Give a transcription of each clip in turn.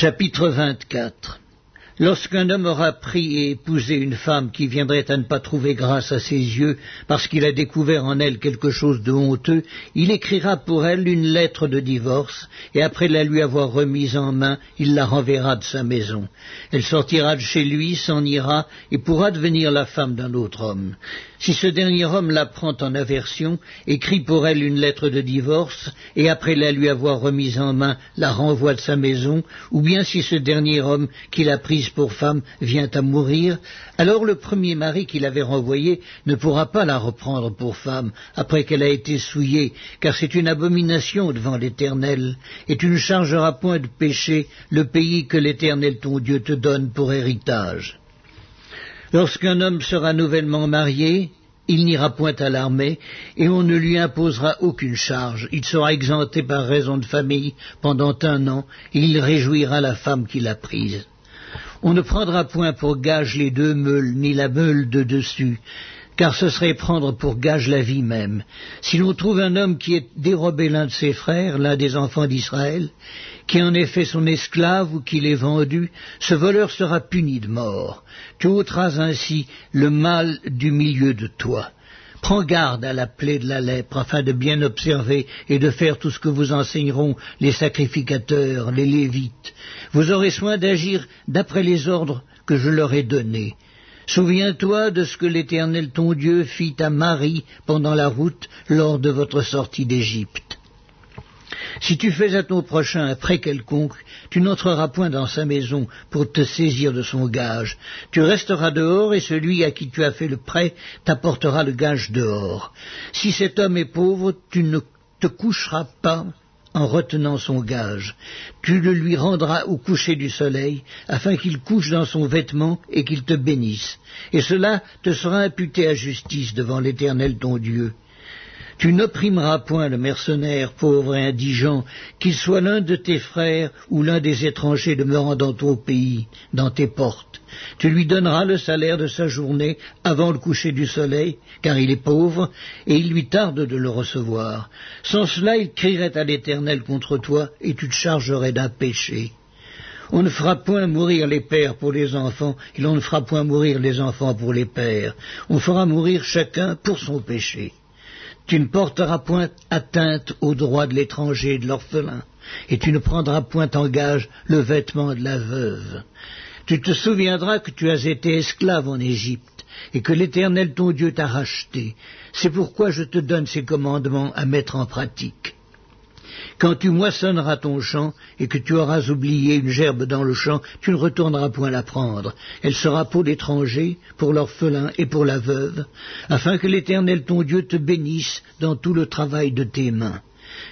Chapitre 24 Lorsqu'un homme aura pris et épousé une femme qui viendrait à ne pas trouver grâce à ses yeux parce qu'il a découvert en elle quelque chose de honteux, il écrira pour elle une lettre de divorce et après la lui avoir remise en main, il la renverra de sa maison. Elle sortira de chez lui, s'en ira et pourra devenir la femme d'un autre homme. Si ce dernier homme la prend en aversion, écrit pour elle une lettre de divorce et après la lui avoir remise en main, la renvoie de sa maison, ou bien si ce dernier homme qui l'a prise pour femme vient à mourir, alors le premier mari qui l'avait renvoyée ne pourra pas la reprendre pour femme après qu'elle a été souillée, car c'est une abomination devant l'Éternel, et tu ne chargeras point de péché le pays que l'Éternel ton Dieu te donne pour héritage. Lorsqu'un homme sera nouvellement marié, il n'ira point à l'armée, et on ne lui imposera aucune charge. Il sera exempté par raison de famille pendant un an, et il réjouira la femme qu'il a prise. On ne prendra point pour gage les deux meules, ni la meule de dessus, car ce serait prendre pour gage la vie même. Si l'on trouve un homme qui ait dérobé l'un de ses frères, l'un des enfants d'Israël, qui en ait fait son esclave ou qui l'ait vendu, ce voleur sera puni de mort. Tu ôteras ainsi le mal du milieu de toi. Prends garde à la plaie de la lèpre, afin de bien observer et de faire tout ce que vous enseigneront les sacrificateurs, les lévites. Vous aurez soin d'agir d'après les ordres que je leur ai donnés. Souviens-toi de ce que l'Éternel ton Dieu fit à Marie pendant la route lors de votre sortie d'Égypte. Si tu fais à ton prochain un prêt quelconque, tu n'entreras point dans sa maison pour te saisir de son gage. Tu resteras dehors et celui à qui tu as fait le prêt t'apportera le gage dehors. Si cet homme est pauvre, tu ne te coucheras pas en retenant son gage. Tu le lui rendras au coucher du soleil, afin qu'il couche dans son vêtement et qu'il te bénisse. Et cela te sera imputé à justice devant l'Éternel ton Dieu. Tu n'opprimeras point le mercenaire pauvre et indigent, qu'il soit l'un de tes frères ou l'un des étrangers demeurant dans ton pays, dans tes portes. Tu lui donneras le salaire de sa journée avant le coucher du soleil, car il est pauvre, et il lui tarde de le recevoir. Sans cela, il crierait à l'Éternel contre toi, et tu te chargerais d'un péché. On ne fera point mourir les pères pour les enfants, et l'on ne fera point mourir les enfants pour les pères. On fera mourir chacun pour son péché. Tu ne porteras point atteinte aux droits de l'étranger et de l'orphelin, et tu ne prendras point en gage le vêtement de la veuve. Tu te souviendras que tu as été esclave en Égypte, et que l'Éternel ton Dieu t'a racheté. C'est pourquoi je te donne ces commandements à mettre en pratique. Quand tu moissonneras ton champ et que tu auras oublié une gerbe dans le champ, tu ne retourneras point la prendre. Elle sera pour l'étranger, pour l'orphelin et pour la veuve, afin que l'Éternel ton Dieu te bénisse dans tout le travail de tes mains.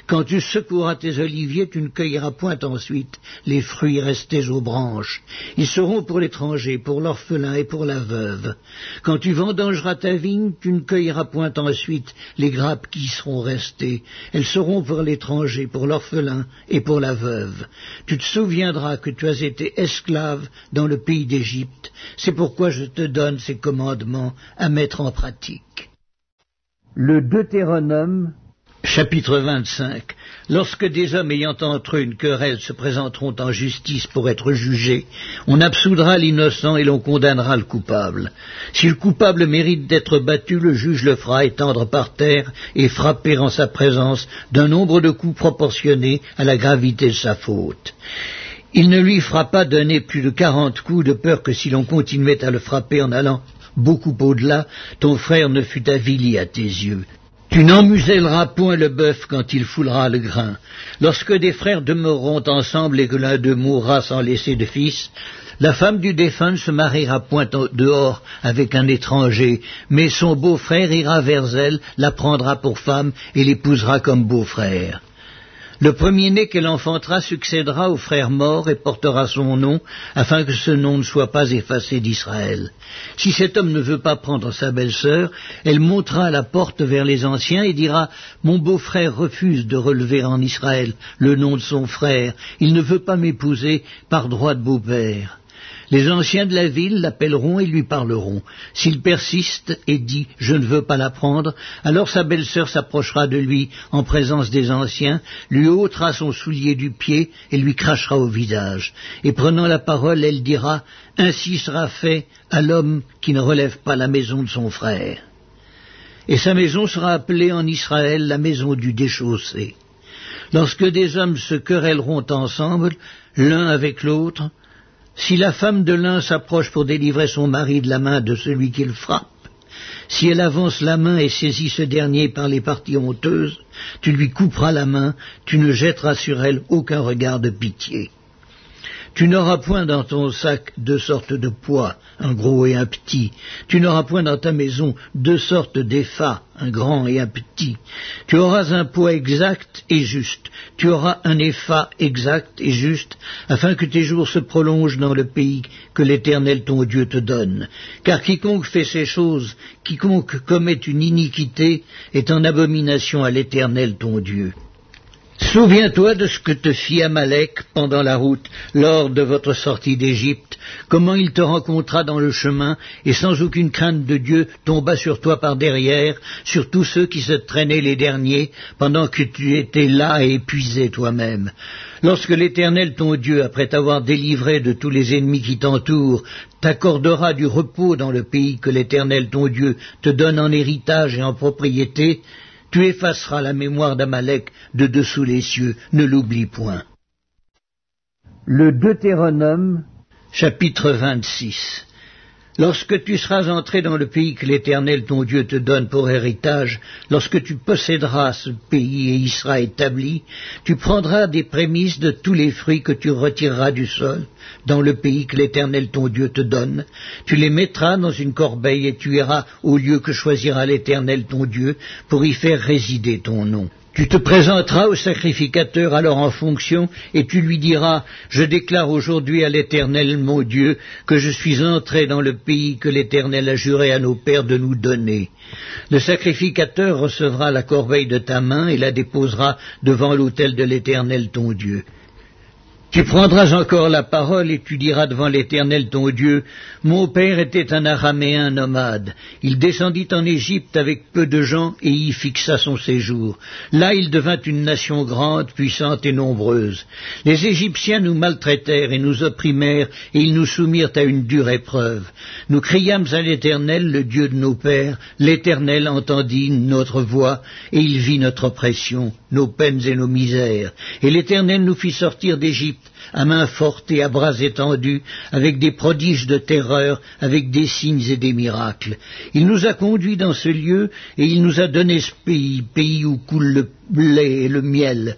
Quand tu secoueras tes oliviers, tu ne cueilleras point ensuite les fruits restés aux branches. Ils seront pour l'étranger, pour l'orphelin et pour la veuve. Quand tu vendangeras ta vigne, tu ne cueilleras point ensuite les grappes qui y seront restées. Elles seront pour l'étranger, pour l'orphelin et pour la veuve. Tu te souviendras que tu as été esclave dans le pays d'Égypte. C'est pourquoi je te donne ces commandements à mettre en pratique. Le Deutéronome Chapitre 25 Lorsque des hommes ayant entre eux une querelle se présenteront en justice pour être jugés, on absoudra l'innocent et l'on condamnera le coupable. Si le coupable mérite d'être battu, le juge le fera étendre par terre et frapper en sa présence d'un nombre de coups proportionné à la gravité de sa faute. Il ne lui fera pas donner plus de quarante coups de peur que si l'on continuait à le frapper en allant beaucoup au-delà, ton frère ne fût avili à tes yeux. Tu n'emmuselleras point le bœuf quand il foulera le grain. Lorsque des frères demeureront ensemble et que l'un d'eux mourra sans laisser de fils, la femme du défunt ne se mariera point dehors avec un étranger, mais son beau-frère ira vers elle, la prendra pour femme et l'épousera comme beau-frère. Le premier-né qu'elle enfantera succédera au frère mort et portera son nom, afin que ce nom ne soit pas effacé d'Israël. Si cet homme ne veut pas prendre sa belle-sœur, elle montera la porte vers les anciens et dira Mon beau-frère refuse de relever en Israël le nom de son frère, il ne veut pas m'épouser par droit de beau-père. Les anciens de la ville l'appelleront et lui parleront. S'il persiste et dit Je ne veux pas l'apprendre, alors sa belle-sœur s'approchera de lui en présence des anciens, lui ôtera son soulier du pied et lui crachera au visage. Et prenant la parole, elle dira Ainsi sera fait à l'homme qui ne relève pas la maison de son frère. Et sa maison sera appelée en Israël la maison du déchaussé. Lorsque des hommes se querelleront ensemble, l'un avec l'autre, si la femme de l'un s'approche pour délivrer son mari de la main de celui qu'il frappe, si elle avance la main et saisit ce dernier par les parties honteuses, tu lui couperas la main, tu ne jetteras sur elle aucun regard de pitié. Tu n'auras point dans ton sac deux sortes de poids, un gros et un petit. Tu n'auras point dans ta maison deux sortes d'effats, un grand et un petit. Tu auras un poids exact et juste. Tu auras un effa exact et juste, afin que tes jours se prolongent dans le pays que l'Éternel ton Dieu te donne. Car quiconque fait ces choses, quiconque commet une iniquité, est en abomination à l'Éternel ton Dieu. Souviens-toi de ce que te fit Amalek pendant la route, lors de votre sortie d'Égypte, comment il te rencontra dans le chemin, et sans aucune crainte de Dieu tomba sur toi par derrière, sur tous ceux qui se traînaient les derniers, pendant que tu étais là et épuisé toi-même. Lorsque l'Éternel ton Dieu, après t'avoir délivré de tous les ennemis qui t'entourent, t'accordera du repos dans le pays que l'Éternel ton Dieu te donne en héritage et en propriété, tu effaceras la mémoire d'Amalek de dessous les cieux, ne l'oublie point. Le Deutéronome, chapitre 26. Lorsque tu seras entré dans le pays que l'Éternel ton Dieu te donne pour héritage, lorsque tu posséderas ce pays et y sera établi, tu prendras des prémices de tous les fruits que tu retireras du sol dans le pays que l'Éternel ton Dieu te donne, tu les mettras dans une corbeille et tu iras au lieu que choisira l'Éternel ton Dieu pour y faire résider ton nom. Tu te présenteras au sacrificateur alors en fonction, et tu lui diras, Je déclare aujourd'hui à l'Éternel mon Dieu que je suis entré dans le pays que l'Éternel a juré à nos pères de nous donner. Le sacrificateur recevra la corbeille de ta main et la déposera devant l'autel de l'Éternel ton Dieu. Tu prendras encore la parole et tu diras devant l'Éternel ton Dieu, Mon père était un araméen nomade. Il descendit en Égypte avec peu de gens et y fixa son séjour. Là il devint une nation grande, puissante et nombreuse. Les Égyptiens nous maltraitèrent et nous opprimèrent et ils nous soumirent à une dure épreuve. Nous criâmes à l'Éternel, le Dieu de nos pères. L'Éternel entendit notre voix et il vit notre oppression, nos peines et nos misères. Et l'Éternel nous fit sortir d'Égypte à main forte et à bras étendus, avec des prodiges de terreur, avec des signes et des miracles. Il nous a conduits dans ce lieu, et il nous a donné ce pays, pays où coule le lait et le miel.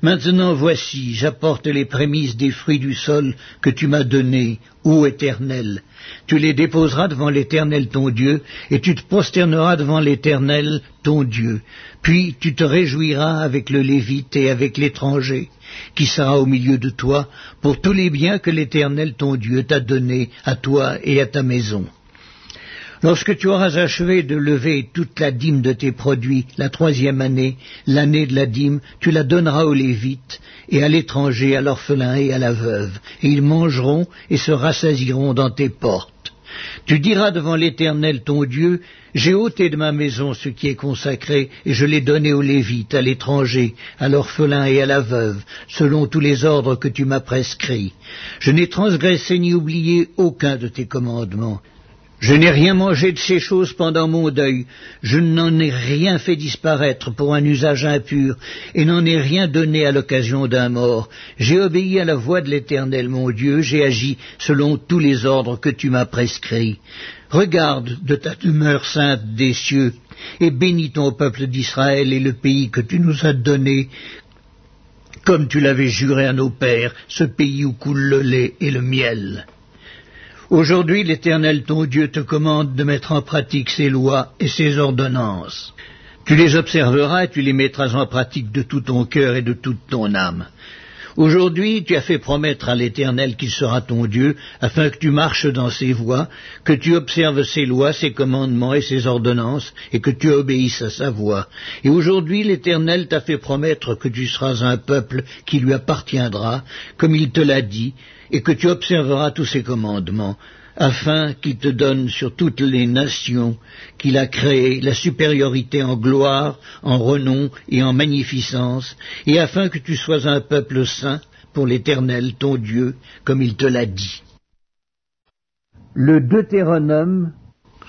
Maintenant voici, j'apporte les prémices des fruits du sol que tu m'as donnés, ô Éternel. Tu les déposeras devant l'Éternel ton Dieu, et tu te prosterneras devant l'Éternel ton Dieu. Puis tu te réjouiras avec le Lévite et avec l'étranger qui sera au milieu de toi, pour tous les biens que l'Éternel ton Dieu t'a donnés à toi et à ta maison. Lorsque tu auras achevé de lever toute la dîme de tes produits, la troisième année, l'année de la dîme, tu la donneras aux Lévites, et à l'étranger, à l'orphelin et à la veuve, et ils mangeront et se rassasiront dans tes portes. Tu diras devant l'Éternel ton Dieu, J'ai ôté de ma maison ce qui est consacré, et je l'ai donné aux Lévites, à l'étranger, à l'orphelin et à la veuve, selon tous les ordres que tu m'as prescrits. Je n'ai transgressé ni oublié aucun de tes commandements. Je n'ai rien mangé de ces choses pendant mon deuil, je n'en ai rien fait disparaître pour un usage impur, et n'en ai rien donné à l'occasion d'un mort. J'ai obéi à la voix de l'Éternel mon Dieu, j'ai agi selon tous les ordres que tu m'as prescrits. Regarde de ta demeure sainte des cieux, et bénis ton peuple d'Israël et le pays que tu nous as donné, comme tu l'avais juré à nos pères, ce pays où coule le lait et le miel. Aujourd'hui, l'Éternel ton Dieu te commande de mettre en pratique ses lois et ses ordonnances. Tu les observeras et tu les mettras en pratique de tout ton cœur et de toute ton âme. Aujourd'hui, tu as fait promettre à l'Éternel qu'il sera ton Dieu, afin que tu marches dans ses voies, que tu observes ses lois, ses commandements et ses ordonnances, et que tu obéisses à sa voix. Et aujourd'hui, l'Éternel t'a fait promettre que tu seras un peuple qui lui appartiendra, comme il te l'a dit, et que tu observeras tous ses commandements afin qu'il te donne sur toutes les nations qu'il a créées la supériorité en gloire, en renom et en magnificence, et afin que tu sois un peuple saint pour l'Éternel ton Dieu, comme il te l'a dit. Le Deutéronome,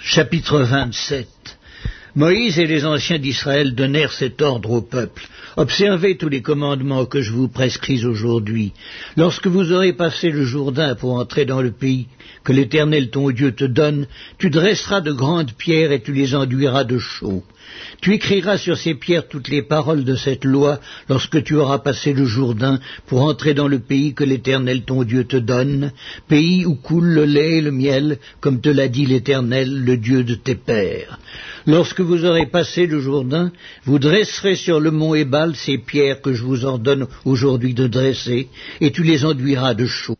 chapitre 27. Moïse et les anciens d'Israël donnèrent cet ordre au peuple. Observez tous les commandements que je vous prescris aujourd'hui. Lorsque vous aurez passé le Jourdain pour entrer dans le pays que l'Éternel ton Dieu te donne, tu dresseras de grandes pierres et tu les enduiras de chaux. Tu écriras sur ces pierres toutes les paroles de cette loi lorsque tu auras passé le Jourdain pour entrer dans le pays que l'Éternel ton Dieu te donne, pays où coule le lait et le miel, comme te l'a dit l'Éternel, le Dieu de tes pères. Lorsque vous aurez passé le Jourdain, vous dresserez sur le mont Ces pierres que je vous ordonne aujourd'hui de dresser, et tu les enduiras de chaux.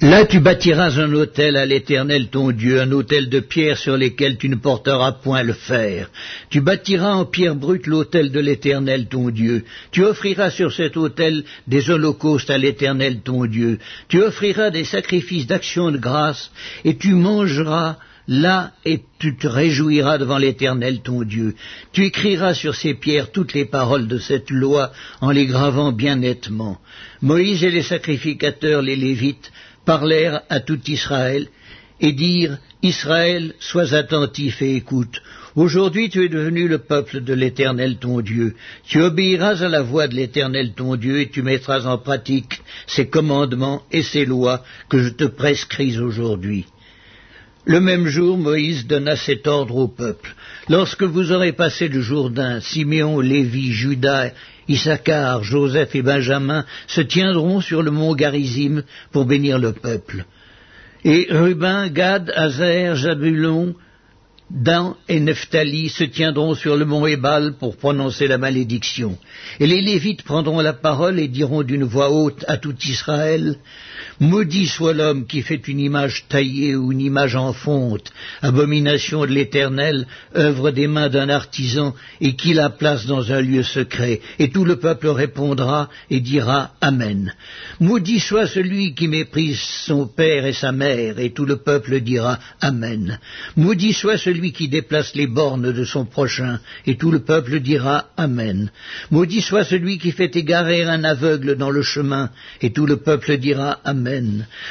Là tu bâtiras un autel à l'Éternel ton Dieu, un autel de pierres sur lesquelles tu ne porteras point le fer. Tu bâtiras en pierre brute l'autel de l'Éternel ton Dieu. Tu offriras sur cet autel des holocaustes à l'Éternel ton Dieu. Tu offriras des sacrifices d'action de grâce, et tu mangeras là et tu te réjouiras devant l'Éternel ton Dieu. Tu écriras sur ces pierres toutes les paroles de cette loi en les gravant bien nettement. Moïse et les sacrificateurs, les Lévites, parlèrent à tout Israël et dirent Israël, sois attentif et écoute. Aujourd'hui tu es devenu le peuple de l'Éternel ton Dieu. Tu obéiras à la voix de l'Éternel ton Dieu et tu mettras en pratique ses commandements et ses lois que je te prescris aujourd'hui. Le même jour, Moïse donna cet ordre au peuple. Lorsque vous aurez passé le Jourdain, Siméon, Lévi, Judas Issachar, Joseph et Benjamin se tiendront sur le mont Garizim pour bénir le peuple. Et Ruben, Gad, Azer, Jabulon, Dan et Nephtali se tiendront sur le mont Ébal pour prononcer la malédiction. Et les Lévites prendront la parole et diront d'une voix haute à tout Israël, Maudit soit l'homme qui fait une image taillée ou une image en fonte, abomination de l'Éternel, œuvre des mains d'un artisan, et qui la place dans un lieu secret. Et tout le peuple répondra et dira Amen. Maudit soit celui qui méprise son père et sa mère, et tout le peuple dira Amen. Maudit soit celui qui déplace les bornes de son prochain, et tout le peuple dira Amen. Maudit soit celui qui fait égarer un aveugle dans le chemin, et tout le peuple dira Amen.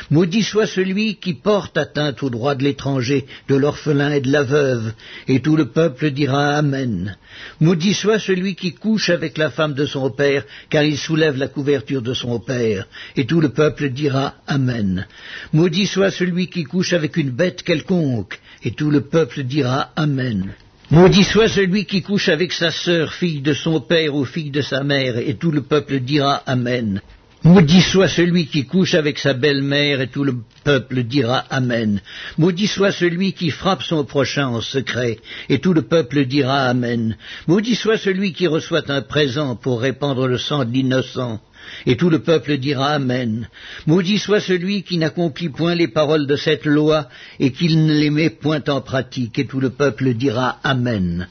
Maudit soit celui qui porte atteinte aux droits de l'étranger, de l'orphelin et de la veuve, et tout le peuple dira Amen. Maudit soit celui qui couche avec la femme de son père, car il soulève la couverture de son père, et tout le peuple dira Amen. Maudit soit celui qui couche avec une bête quelconque, et tout le peuple dira Amen. Maudit soit celui qui couche avec sa sœur, fille de son père ou fille de sa mère, et tout le peuple dira Amen. Maudit soit celui qui couche avec sa belle-mère et tout le peuple dira Amen. Maudit soit celui qui frappe son prochain en secret et tout le peuple dira Amen. Maudit soit celui qui reçoit un présent pour répandre le sang de l'innocent et tout le peuple dira Amen. Maudit soit celui qui n'accomplit point les paroles de cette loi et qui ne les met point en pratique et tout le peuple dira Amen.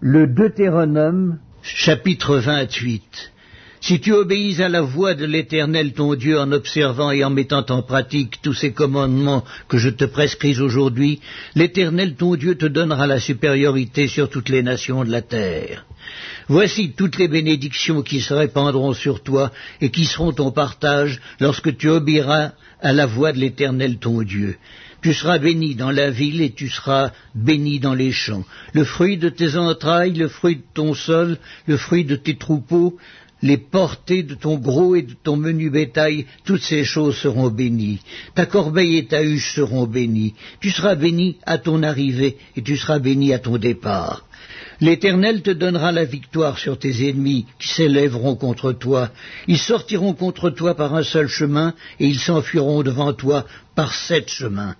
Le Deutéronome chapitre 28 si tu obéis à la voix de l'Éternel ton Dieu en observant et en mettant en pratique tous ces commandements que je te prescris aujourd'hui, l'Éternel ton Dieu te donnera la supériorité sur toutes les nations de la terre. Voici toutes les bénédictions qui se répandront sur toi et qui seront ton partage lorsque tu obéiras à la voix de l'Éternel ton Dieu. Tu seras béni dans la ville et tu seras béni dans les champs. Le fruit de tes entrailles, le fruit de ton sol, le fruit de tes troupeaux, les portées de ton gros et de ton menu bétail, toutes ces choses seront bénies. Ta corbeille et ta huche seront bénies. Tu seras béni à ton arrivée et tu seras béni à ton départ. L'Éternel te donnera la victoire sur tes ennemis qui s'élèveront contre toi. Ils sortiront contre toi par un seul chemin et ils s'enfuiront devant toi par sept chemins.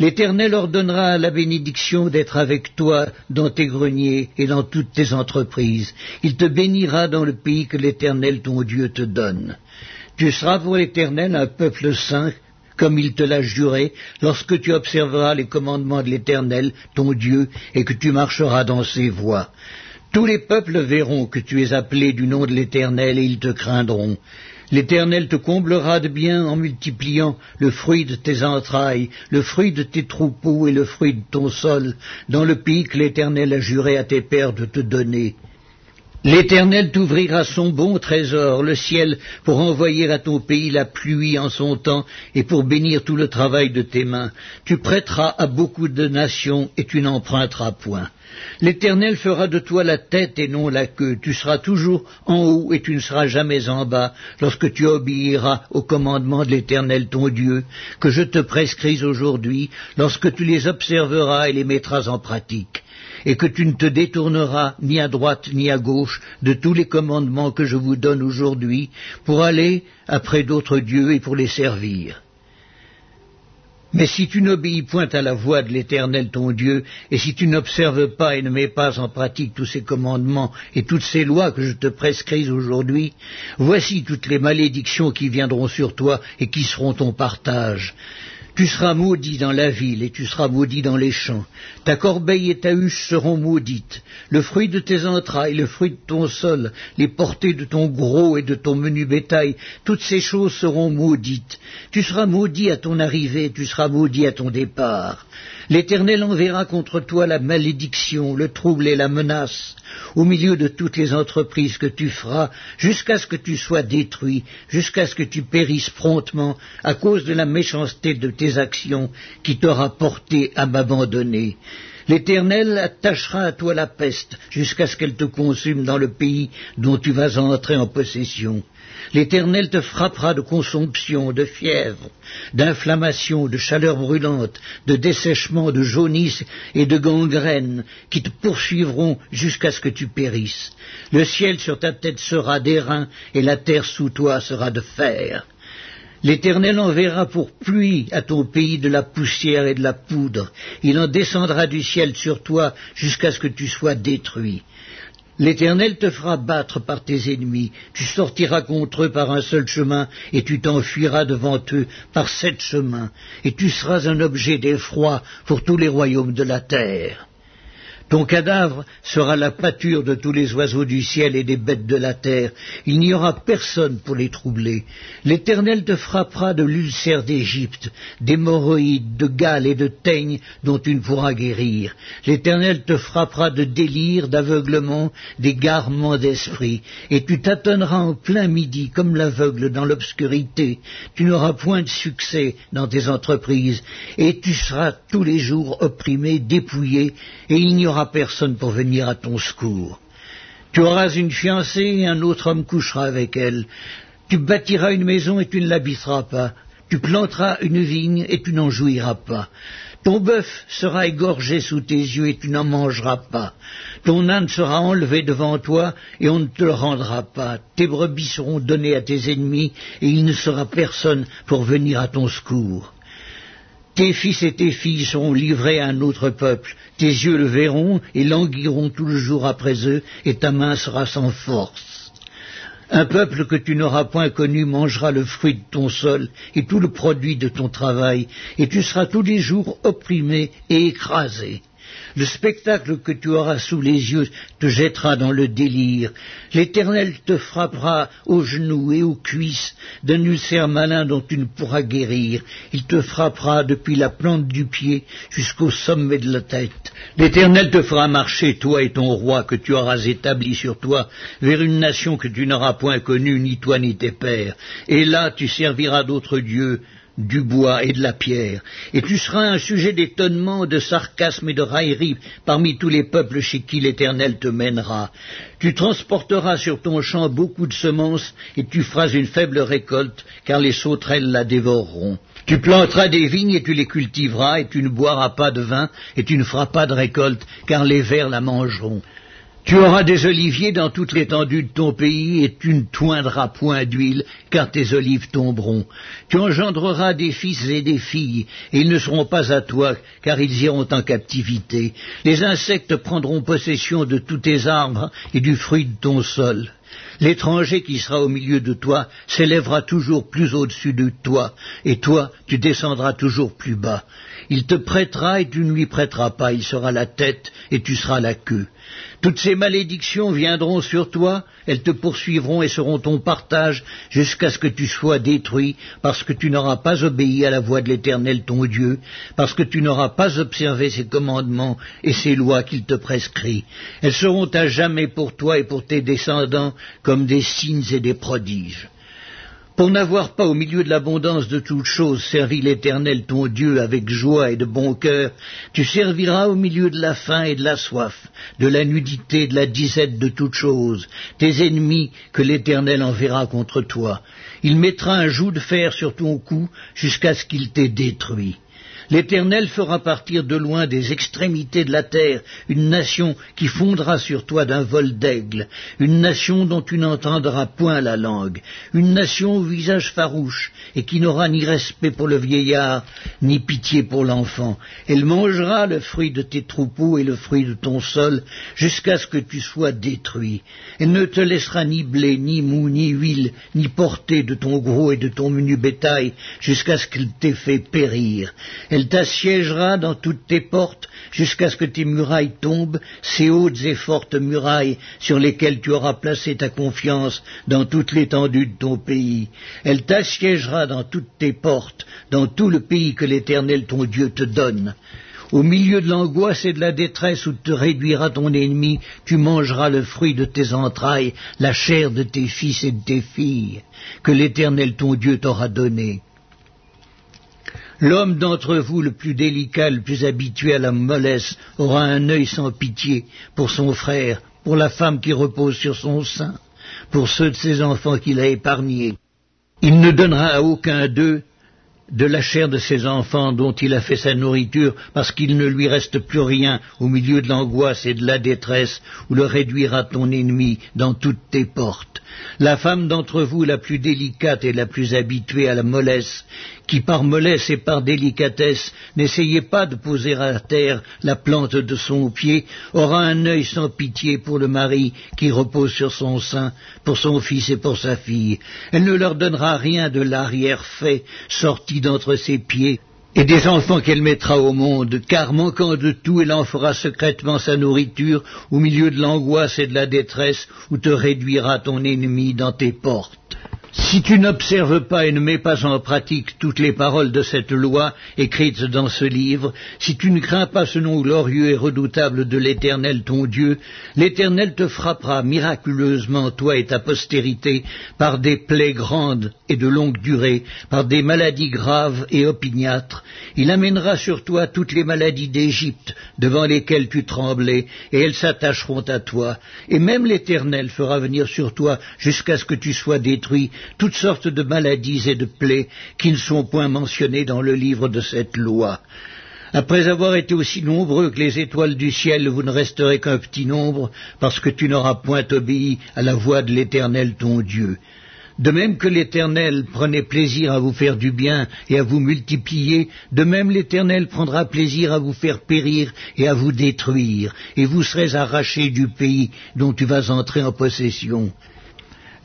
L'Éternel ordonnera la bénédiction d'être avec toi dans tes greniers et dans toutes tes entreprises. Il te bénira dans le pays que l'Éternel ton Dieu te donne. Tu seras pour l'Éternel un peuple saint, comme il te l'a juré, lorsque tu observeras les commandements de l'Éternel, ton Dieu, et que tu marcheras dans ses voies. Tous les peuples verront que tu es appelé du nom de l'Éternel, et ils te craindront. L'Éternel te comblera de bien en multipliant le fruit de tes entrailles, le fruit de tes troupeaux et le fruit de ton sol, dans le pays que l'Éternel a juré à tes pères de te donner. L'Éternel t'ouvrira son bon trésor, le ciel, pour envoyer à ton pays la pluie en son temps et pour bénir tout le travail de tes mains. Tu prêteras à beaucoup de nations et tu n'emprunteras point. L'Éternel fera de toi la tête et non la queue. Tu seras toujours en haut et tu ne seras jamais en bas lorsque tu obéiras aux commandements de l'Éternel ton Dieu, que je te prescris aujourd'hui, lorsque tu les observeras et les mettras en pratique et que tu ne te détourneras ni à droite ni à gauche de tous les commandements que je vous donne aujourd'hui pour aller après d'autres dieux et pour les servir. Mais si tu n'obéis point à la voix de l'Éternel ton Dieu, et si tu n'observes pas et ne mets pas en pratique tous ces commandements et toutes ces lois que je te prescris aujourd'hui, voici toutes les malédictions qui viendront sur toi et qui seront ton partage. Tu seras maudit dans la ville et tu seras maudit dans les champs. Ta corbeille et ta huche seront maudites. Le fruit de tes entrailles, le fruit de ton sol, les portées de ton gros et de ton menu bétail, toutes ces choses seront maudites. Tu seras maudit à ton arrivée, tu seras maudit à ton départ. L'Éternel enverra contre toi la malédiction, le trouble et la menace, au milieu de toutes les entreprises que tu feras, jusqu'à ce que tu sois détruit, jusqu'à ce que tu périsses promptement, à cause de la méchanceté de tes actions qui t'aura porté à m'abandonner. L'Éternel attachera à toi la peste jusqu'à ce qu'elle te consume dans le pays dont tu vas entrer en possession. L'Éternel te frappera de consomption, de fièvre, d'inflammation, de chaleur brûlante, de dessèchement, de jaunisse et de gangrène, qui te poursuivront jusqu'à ce que tu périsses. Le ciel sur ta tête sera d'airain, et la terre sous toi sera de fer. L'Éternel enverra pour pluie à ton pays de la poussière et de la poudre. Il en descendra du ciel sur toi jusqu'à ce que tu sois détruit. L'Éternel te fera battre par tes ennemis, tu sortiras contre eux par un seul chemin, et tu t'enfuiras devant eux par sept chemins, et tu seras un objet d'effroi pour tous les royaumes de la terre. Ton cadavre sera la pâture de tous les oiseaux du ciel et des bêtes de la terre. Il n'y aura personne pour les troubler. L'Éternel te frappera de l'ulcère d'Égypte, d'hémorroïdes, de gales et de teignes dont tu ne pourras guérir. L'Éternel te frappera de délire, d'aveuglement, d'égarement d'esprit. Et tu tâtonneras en plein midi comme l'aveugle dans l'obscurité. Tu n'auras point de succès dans tes entreprises. Et tu seras tous les jours opprimé, dépouillé, et il n'y aura personne pour venir à ton secours. Tu auras une fiancée et un autre homme couchera avec elle. Tu bâtiras une maison et tu ne l'habiteras pas. Tu planteras une vigne et tu n'en jouiras pas. Ton bœuf sera égorgé sous tes yeux et tu n'en mangeras pas. Ton âne sera enlevé devant toi et on ne te le rendra pas. Tes brebis seront données à tes ennemis et il ne sera personne pour venir à ton secours. Tes fils et tes filles seront livrés à un autre peuple. Tes yeux le verront et languiront tout le jour après eux, et ta main sera sans force. Un peuple que tu n'auras point connu mangera le fruit de ton sol et tout le produit de ton travail, et tu seras tous les jours opprimé et écrasé. Le spectacle que tu auras sous les yeux te jettera dans le délire. L'Éternel te frappera aux genoux et aux cuisses d'un ulcère malin dont tu ne pourras guérir. Il te frappera depuis la plante du pied jusqu'au sommet de la tête. L'Éternel te fera marcher, toi et ton roi que tu auras établi sur toi, vers une nation que tu n'auras point connue, ni toi ni tes pères. Et là tu serviras d'autres dieux du bois et de la pierre, et tu seras un sujet d'étonnement, de sarcasme et de raillerie parmi tous les peuples chez qui l'Éternel te mènera. Tu transporteras sur ton champ beaucoup de semences, et tu feras une faible récolte, car les sauterelles la dévoreront. Tu planteras des vignes et tu les cultiveras, et tu ne boiras pas de vin, et tu ne feras pas de récolte, car les vers la mangeront. Tu auras des oliviers dans toute l'étendue de ton pays, et tu ne toindras point d'huile, car tes olives tomberont. Tu engendreras des fils et des filles, et ils ne seront pas à toi, car ils iront en captivité. Les insectes prendront possession de tous tes arbres et du fruit de ton sol. L'étranger qui sera au milieu de toi s'élèvera toujours plus au-dessus de toi, et toi tu descendras toujours plus bas. Il te prêtera et tu ne lui prêteras pas, il sera la tête et tu seras la queue. Toutes ces malédictions viendront sur toi, elles te poursuivront et seront ton partage jusqu'à ce que tu sois détruit, parce que tu n'auras pas obéi à la voix de l'Éternel ton Dieu, parce que tu n'auras pas observé ses commandements et ses lois qu'il te prescrit. Elles seront à jamais pour toi et pour tes descendants comme des signes et des prodiges. Pour n'avoir pas au milieu de l'abondance de toutes choses servi l'Éternel ton Dieu avec joie et de bon cœur, tu serviras au milieu de la faim et de la soif, de la nudité, de la disette de toutes choses, tes ennemis que l'Éternel enverra contre toi. Il mettra un joug de fer sur ton cou jusqu'à ce qu'il t'ait détruit. L'Éternel fera partir de loin des extrémités de la terre une nation qui fondra sur toi d'un vol d'aigle, une nation dont tu n'entendras point la langue, une nation au visage farouche et qui n'aura ni respect pour le vieillard, ni pitié pour l'enfant. Elle mangera le fruit de tes troupeaux et le fruit de ton sol jusqu'à ce que tu sois détruit. Elle ne te laissera ni blé, ni mou, ni huile, ni portée de ton gros et de ton menu bétail jusqu'à ce qu'elle t'ait fait périr. T'assiégera dans toutes tes portes jusqu'à ce que tes murailles tombent, ces hautes et fortes murailles sur lesquelles tu auras placé ta confiance dans toute l'étendue de ton pays. Elle t'assiégera dans toutes tes portes, dans tout le pays que l'Éternel ton Dieu te donne. Au milieu de l'angoisse et de la détresse où te réduira ton ennemi, tu mangeras le fruit de tes entrailles, la chair de tes fils et de tes filles, que l'Éternel ton Dieu t'aura donné. L'homme d'entre vous le plus délicat, le plus habitué à la mollesse, aura un œil sans pitié pour son frère, pour la femme qui repose sur son sein, pour ceux de ses enfants qu'il a épargnés. Il ne donnera à aucun d'eux de la chair de ses enfants dont il a fait sa nourriture, parce qu'il ne lui reste plus rien au milieu de l'angoisse et de la détresse, où le réduira ton ennemi dans toutes tes portes. La femme d'entre vous la plus délicate et la plus habituée à la mollesse, qui par mollesse et par délicatesse n'essayait pas de poser à terre la plante de son pied, aura un œil sans pitié pour le mari qui repose sur son sein, pour son fils et pour sa fille. Elle ne leur donnera rien de l'arrière-fait sorti d'entre ses pieds, et des enfants qu'elle mettra au monde, car manquant de tout, elle en fera secrètement sa nourriture au milieu de l'angoisse et de la détresse où te réduira ton ennemi dans tes portes. Si tu n'observes pas et ne mets pas en pratique toutes les paroles de cette loi écrites dans ce livre, si tu ne crains pas ce nom glorieux et redoutable de l'Éternel ton Dieu, l'Éternel te frappera miraculeusement, toi et ta postérité, par des plaies grandes et de longue durée, par des maladies graves et opiniâtres. Il amènera sur toi toutes les maladies d'Égypte devant lesquelles tu tremblais, et elles s'attacheront à toi. Et même l'Éternel fera venir sur toi jusqu'à ce que tu sois détruit toutes sortes de maladies et de plaies qui ne sont point mentionnées dans le livre de cette loi. Après avoir été aussi nombreux que les étoiles du ciel, vous ne resterez qu'un petit nombre, parce que tu n'auras point obéi à la voix de l'Éternel ton Dieu. De même que l'Éternel prenait plaisir à vous faire du bien et à vous multiplier, de même l'Éternel prendra plaisir à vous faire périr et à vous détruire, et vous serez arrachés du pays dont tu vas entrer en possession.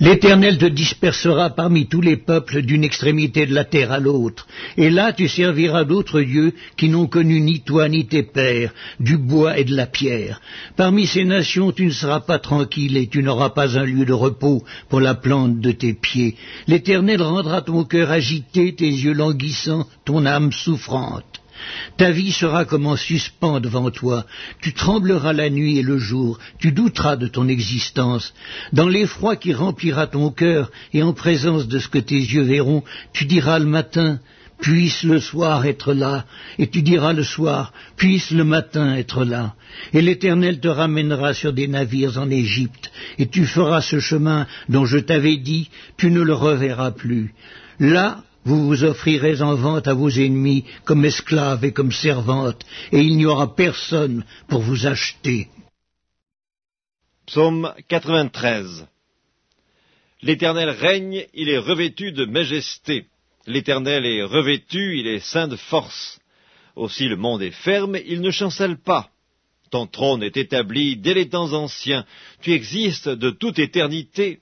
L'Éternel te dispersera parmi tous les peuples d'une extrémité de la terre à l'autre, et là tu serviras d'autres dieux qui n'ont connu ni toi ni tes pères, du bois et de la pierre. Parmi ces nations tu ne seras pas tranquille et tu n'auras pas un lieu de repos pour la plante de tes pieds. L'Éternel rendra ton cœur agité, tes yeux languissants, ton âme souffrante. Ta vie sera comme en suspens devant toi, tu trembleras la nuit et le jour, tu douteras de ton existence. Dans l'effroi qui remplira ton cœur, et en présence de ce que tes yeux verront, tu diras le matin, puisse le soir être là, et tu diras le soir, puisse le matin être là. Et l'Éternel te ramènera sur des navires en Égypte, et tu feras ce chemin dont je t'avais dit, tu ne le reverras plus. Là, vous vous offrirez en vente à vos ennemis comme esclaves et comme servantes, et il n'y aura personne pour vous acheter. Psaume 93 L'Éternel règne, il est revêtu de majesté. L'Éternel est revêtu, il est saint de force. Aussi le monde est ferme, il ne chancelle pas. Ton trône est établi dès les temps anciens, tu existes de toute éternité.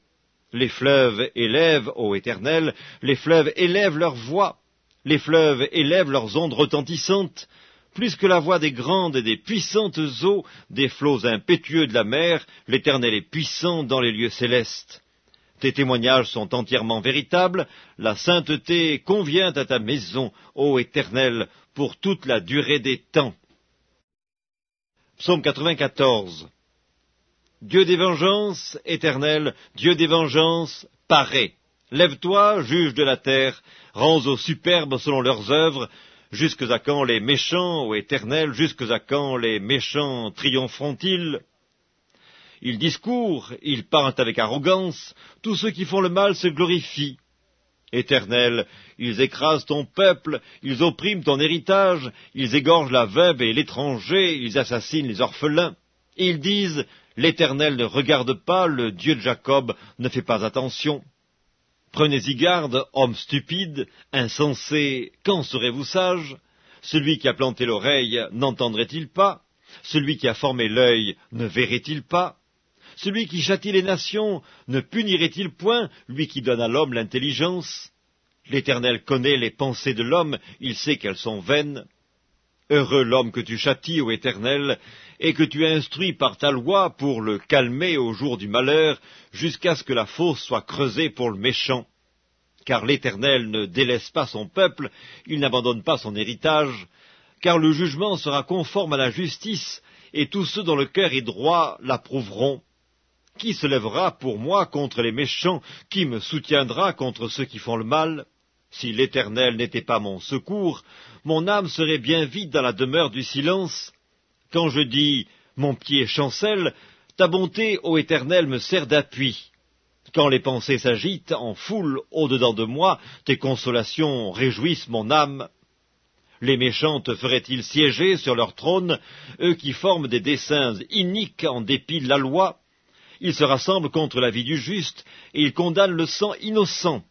Les fleuves élèvent, ô Éternel, les fleuves élèvent leur voix, les fleuves élèvent leurs ondes retentissantes, plus que la voix des grandes et des puissantes eaux, des flots impétueux de la mer, l'Éternel est puissant dans les lieux célestes. Tes témoignages sont entièrement véritables, la sainteté convient à ta maison, ô Éternel, pour toute la durée des temps. Psaume 94 Dieu des vengeances, Éternel, Dieu des vengeances, paraît. Lève-toi, juge de la terre, rends aux superbes selon leurs œuvres, Jusque à quand les méchants, ô Éternel, jusque à quand les méchants triompheront-ils? Ils discourent, ils parlent avec arrogance, tous ceux qui font le mal se glorifient. Éternel, ils écrasent ton peuple, ils oppriment ton héritage, ils égorgent la veuve et l'étranger, ils assassinent les orphelins. Ils disent, L'Éternel ne regarde pas, le Dieu de Jacob ne fait pas attention. Prenez-y garde, homme stupide, insensé, quand serez-vous sage? Celui qui a planté l'oreille n'entendrait-il pas? Celui qui a formé l'œil ne verrait-il pas? Celui qui châtie les nations ne punirait-il point, lui qui donne à l'homme l'intelligence? L'Éternel connaît les pensées de l'homme, il sait qu'elles sont vaines. Heureux l'homme que tu châties, ô Éternel, et que tu instruis par ta loi pour le calmer au jour du malheur, jusqu'à ce que la fosse soit creusée pour le méchant. Car l'Éternel ne délaisse pas son peuple, il n'abandonne pas son héritage, car le jugement sera conforme à la justice, et tous ceux dont le cœur est droit l'approuveront. Qui se lèvera pour moi contre les méchants? Qui me soutiendra contre ceux qui font le mal? Si l'Éternel n'était pas mon secours, mon âme serait bien vide dans la demeure du silence. Quand je dis mon pied chancelle, ta bonté, ô Éternel, me sert d'appui. Quand les pensées s'agitent en foule au-dedans de moi, tes consolations réjouissent mon âme. Les méchants te feraient-ils siéger sur leur trône, eux qui forment des desseins iniques en dépit de la loi? Ils se rassemblent contre la vie du juste, et ils condamnent le sang innocent.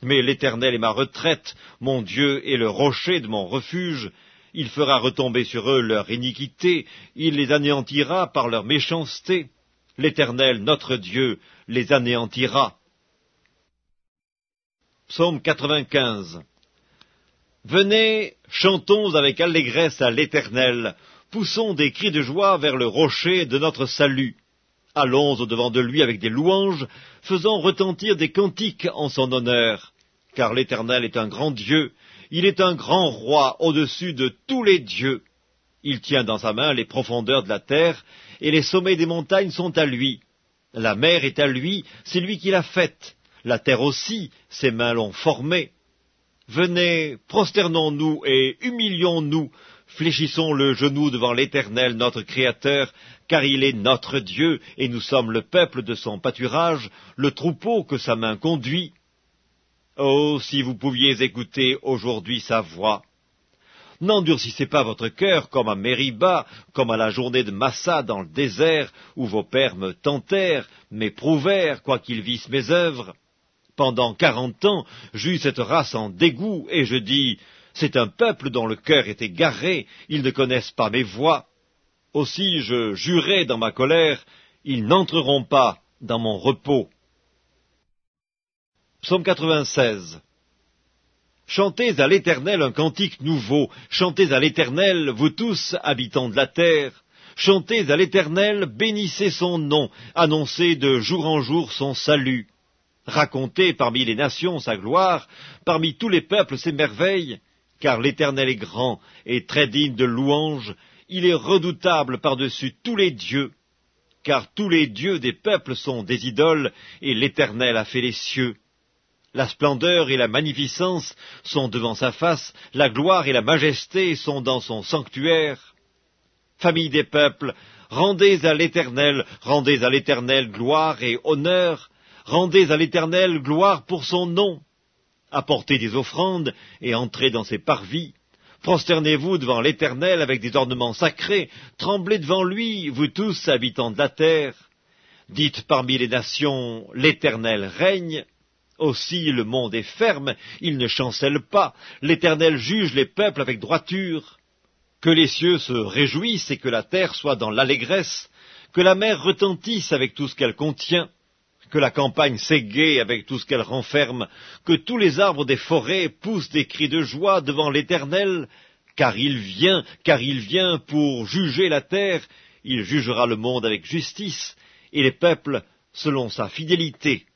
Mais l'Éternel est ma retraite, mon Dieu est le rocher de mon refuge, il fera retomber sur eux leur iniquité, il les anéantira par leur méchanceté. L'Éternel, notre Dieu, les anéantira. Psaume 95 Venez, chantons avec allégresse à l'Éternel, poussons des cris de joie vers le rocher de notre salut. Allons au-devant de lui avec des louanges, faisons retentir des cantiques en son honneur. Car l'Éternel est un grand Dieu, il est un grand roi au-dessus de tous les dieux. Il tient dans sa main les profondeurs de la terre, et les sommets des montagnes sont à lui. La mer est à lui, c'est lui qui l'a faite. La terre aussi, ses mains l'ont formée. Venez, prosternons-nous et humilions-nous, fléchissons le genou devant l'Éternel notre Créateur, car il est notre Dieu, et nous sommes le peuple de son pâturage, le troupeau que sa main conduit. Oh, si vous pouviez écouter aujourd'hui sa voix. N'endurcissez pas votre cœur comme à Mériba, comme à la journée de Massa dans le désert, où vos pères me tentèrent, m'éprouvèrent, quoiqu'ils vissent mes œuvres. Pendant quarante ans, j'eus cette race en dégoût, et je dis, c'est un peuple dont le cœur est égaré, ils ne connaissent pas mes voix. Aussi je jurai dans ma colère, ils n'entreront pas dans mon repos. Psaume 96 Chantez à l'Éternel un cantique nouveau, chantez à l'Éternel, vous tous, habitants de la terre. Chantez à l'Éternel, bénissez son nom, annoncez de jour en jour son salut. Racontez parmi les nations sa gloire, parmi tous les peuples ses merveilles, car l'Éternel est grand et très digne de louange, il est redoutable par-dessus tous les dieux, car tous les dieux des peuples sont des idoles, et l'Éternel a fait les cieux. La splendeur et la magnificence sont devant sa face, la gloire et la majesté sont dans son sanctuaire. Famille des peuples, rendez à l'Éternel, rendez à l'Éternel gloire et honneur, rendez à l'Éternel gloire pour son nom. Apportez des offrandes et entrez dans ses parvis. Prosternez-vous devant l'Éternel avec des ornements sacrés, tremblez devant lui, vous tous habitants de la terre. Dites parmi les nations, l'Éternel règne. Aussi le monde est ferme, il ne chancelle pas, l'Éternel juge les peuples avec droiture. Que les cieux se réjouissent et que la terre soit dans l'allégresse, que la mer retentisse avec tout ce qu'elle contient, que la campagne s'égaie avec tout ce qu'elle renferme, que tous les arbres des forêts poussent des cris de joie devant l'Éternel, car il vient, car il vient pour juger la terre, il jugera le monde avec justice, et les peuples selon sa fidélité.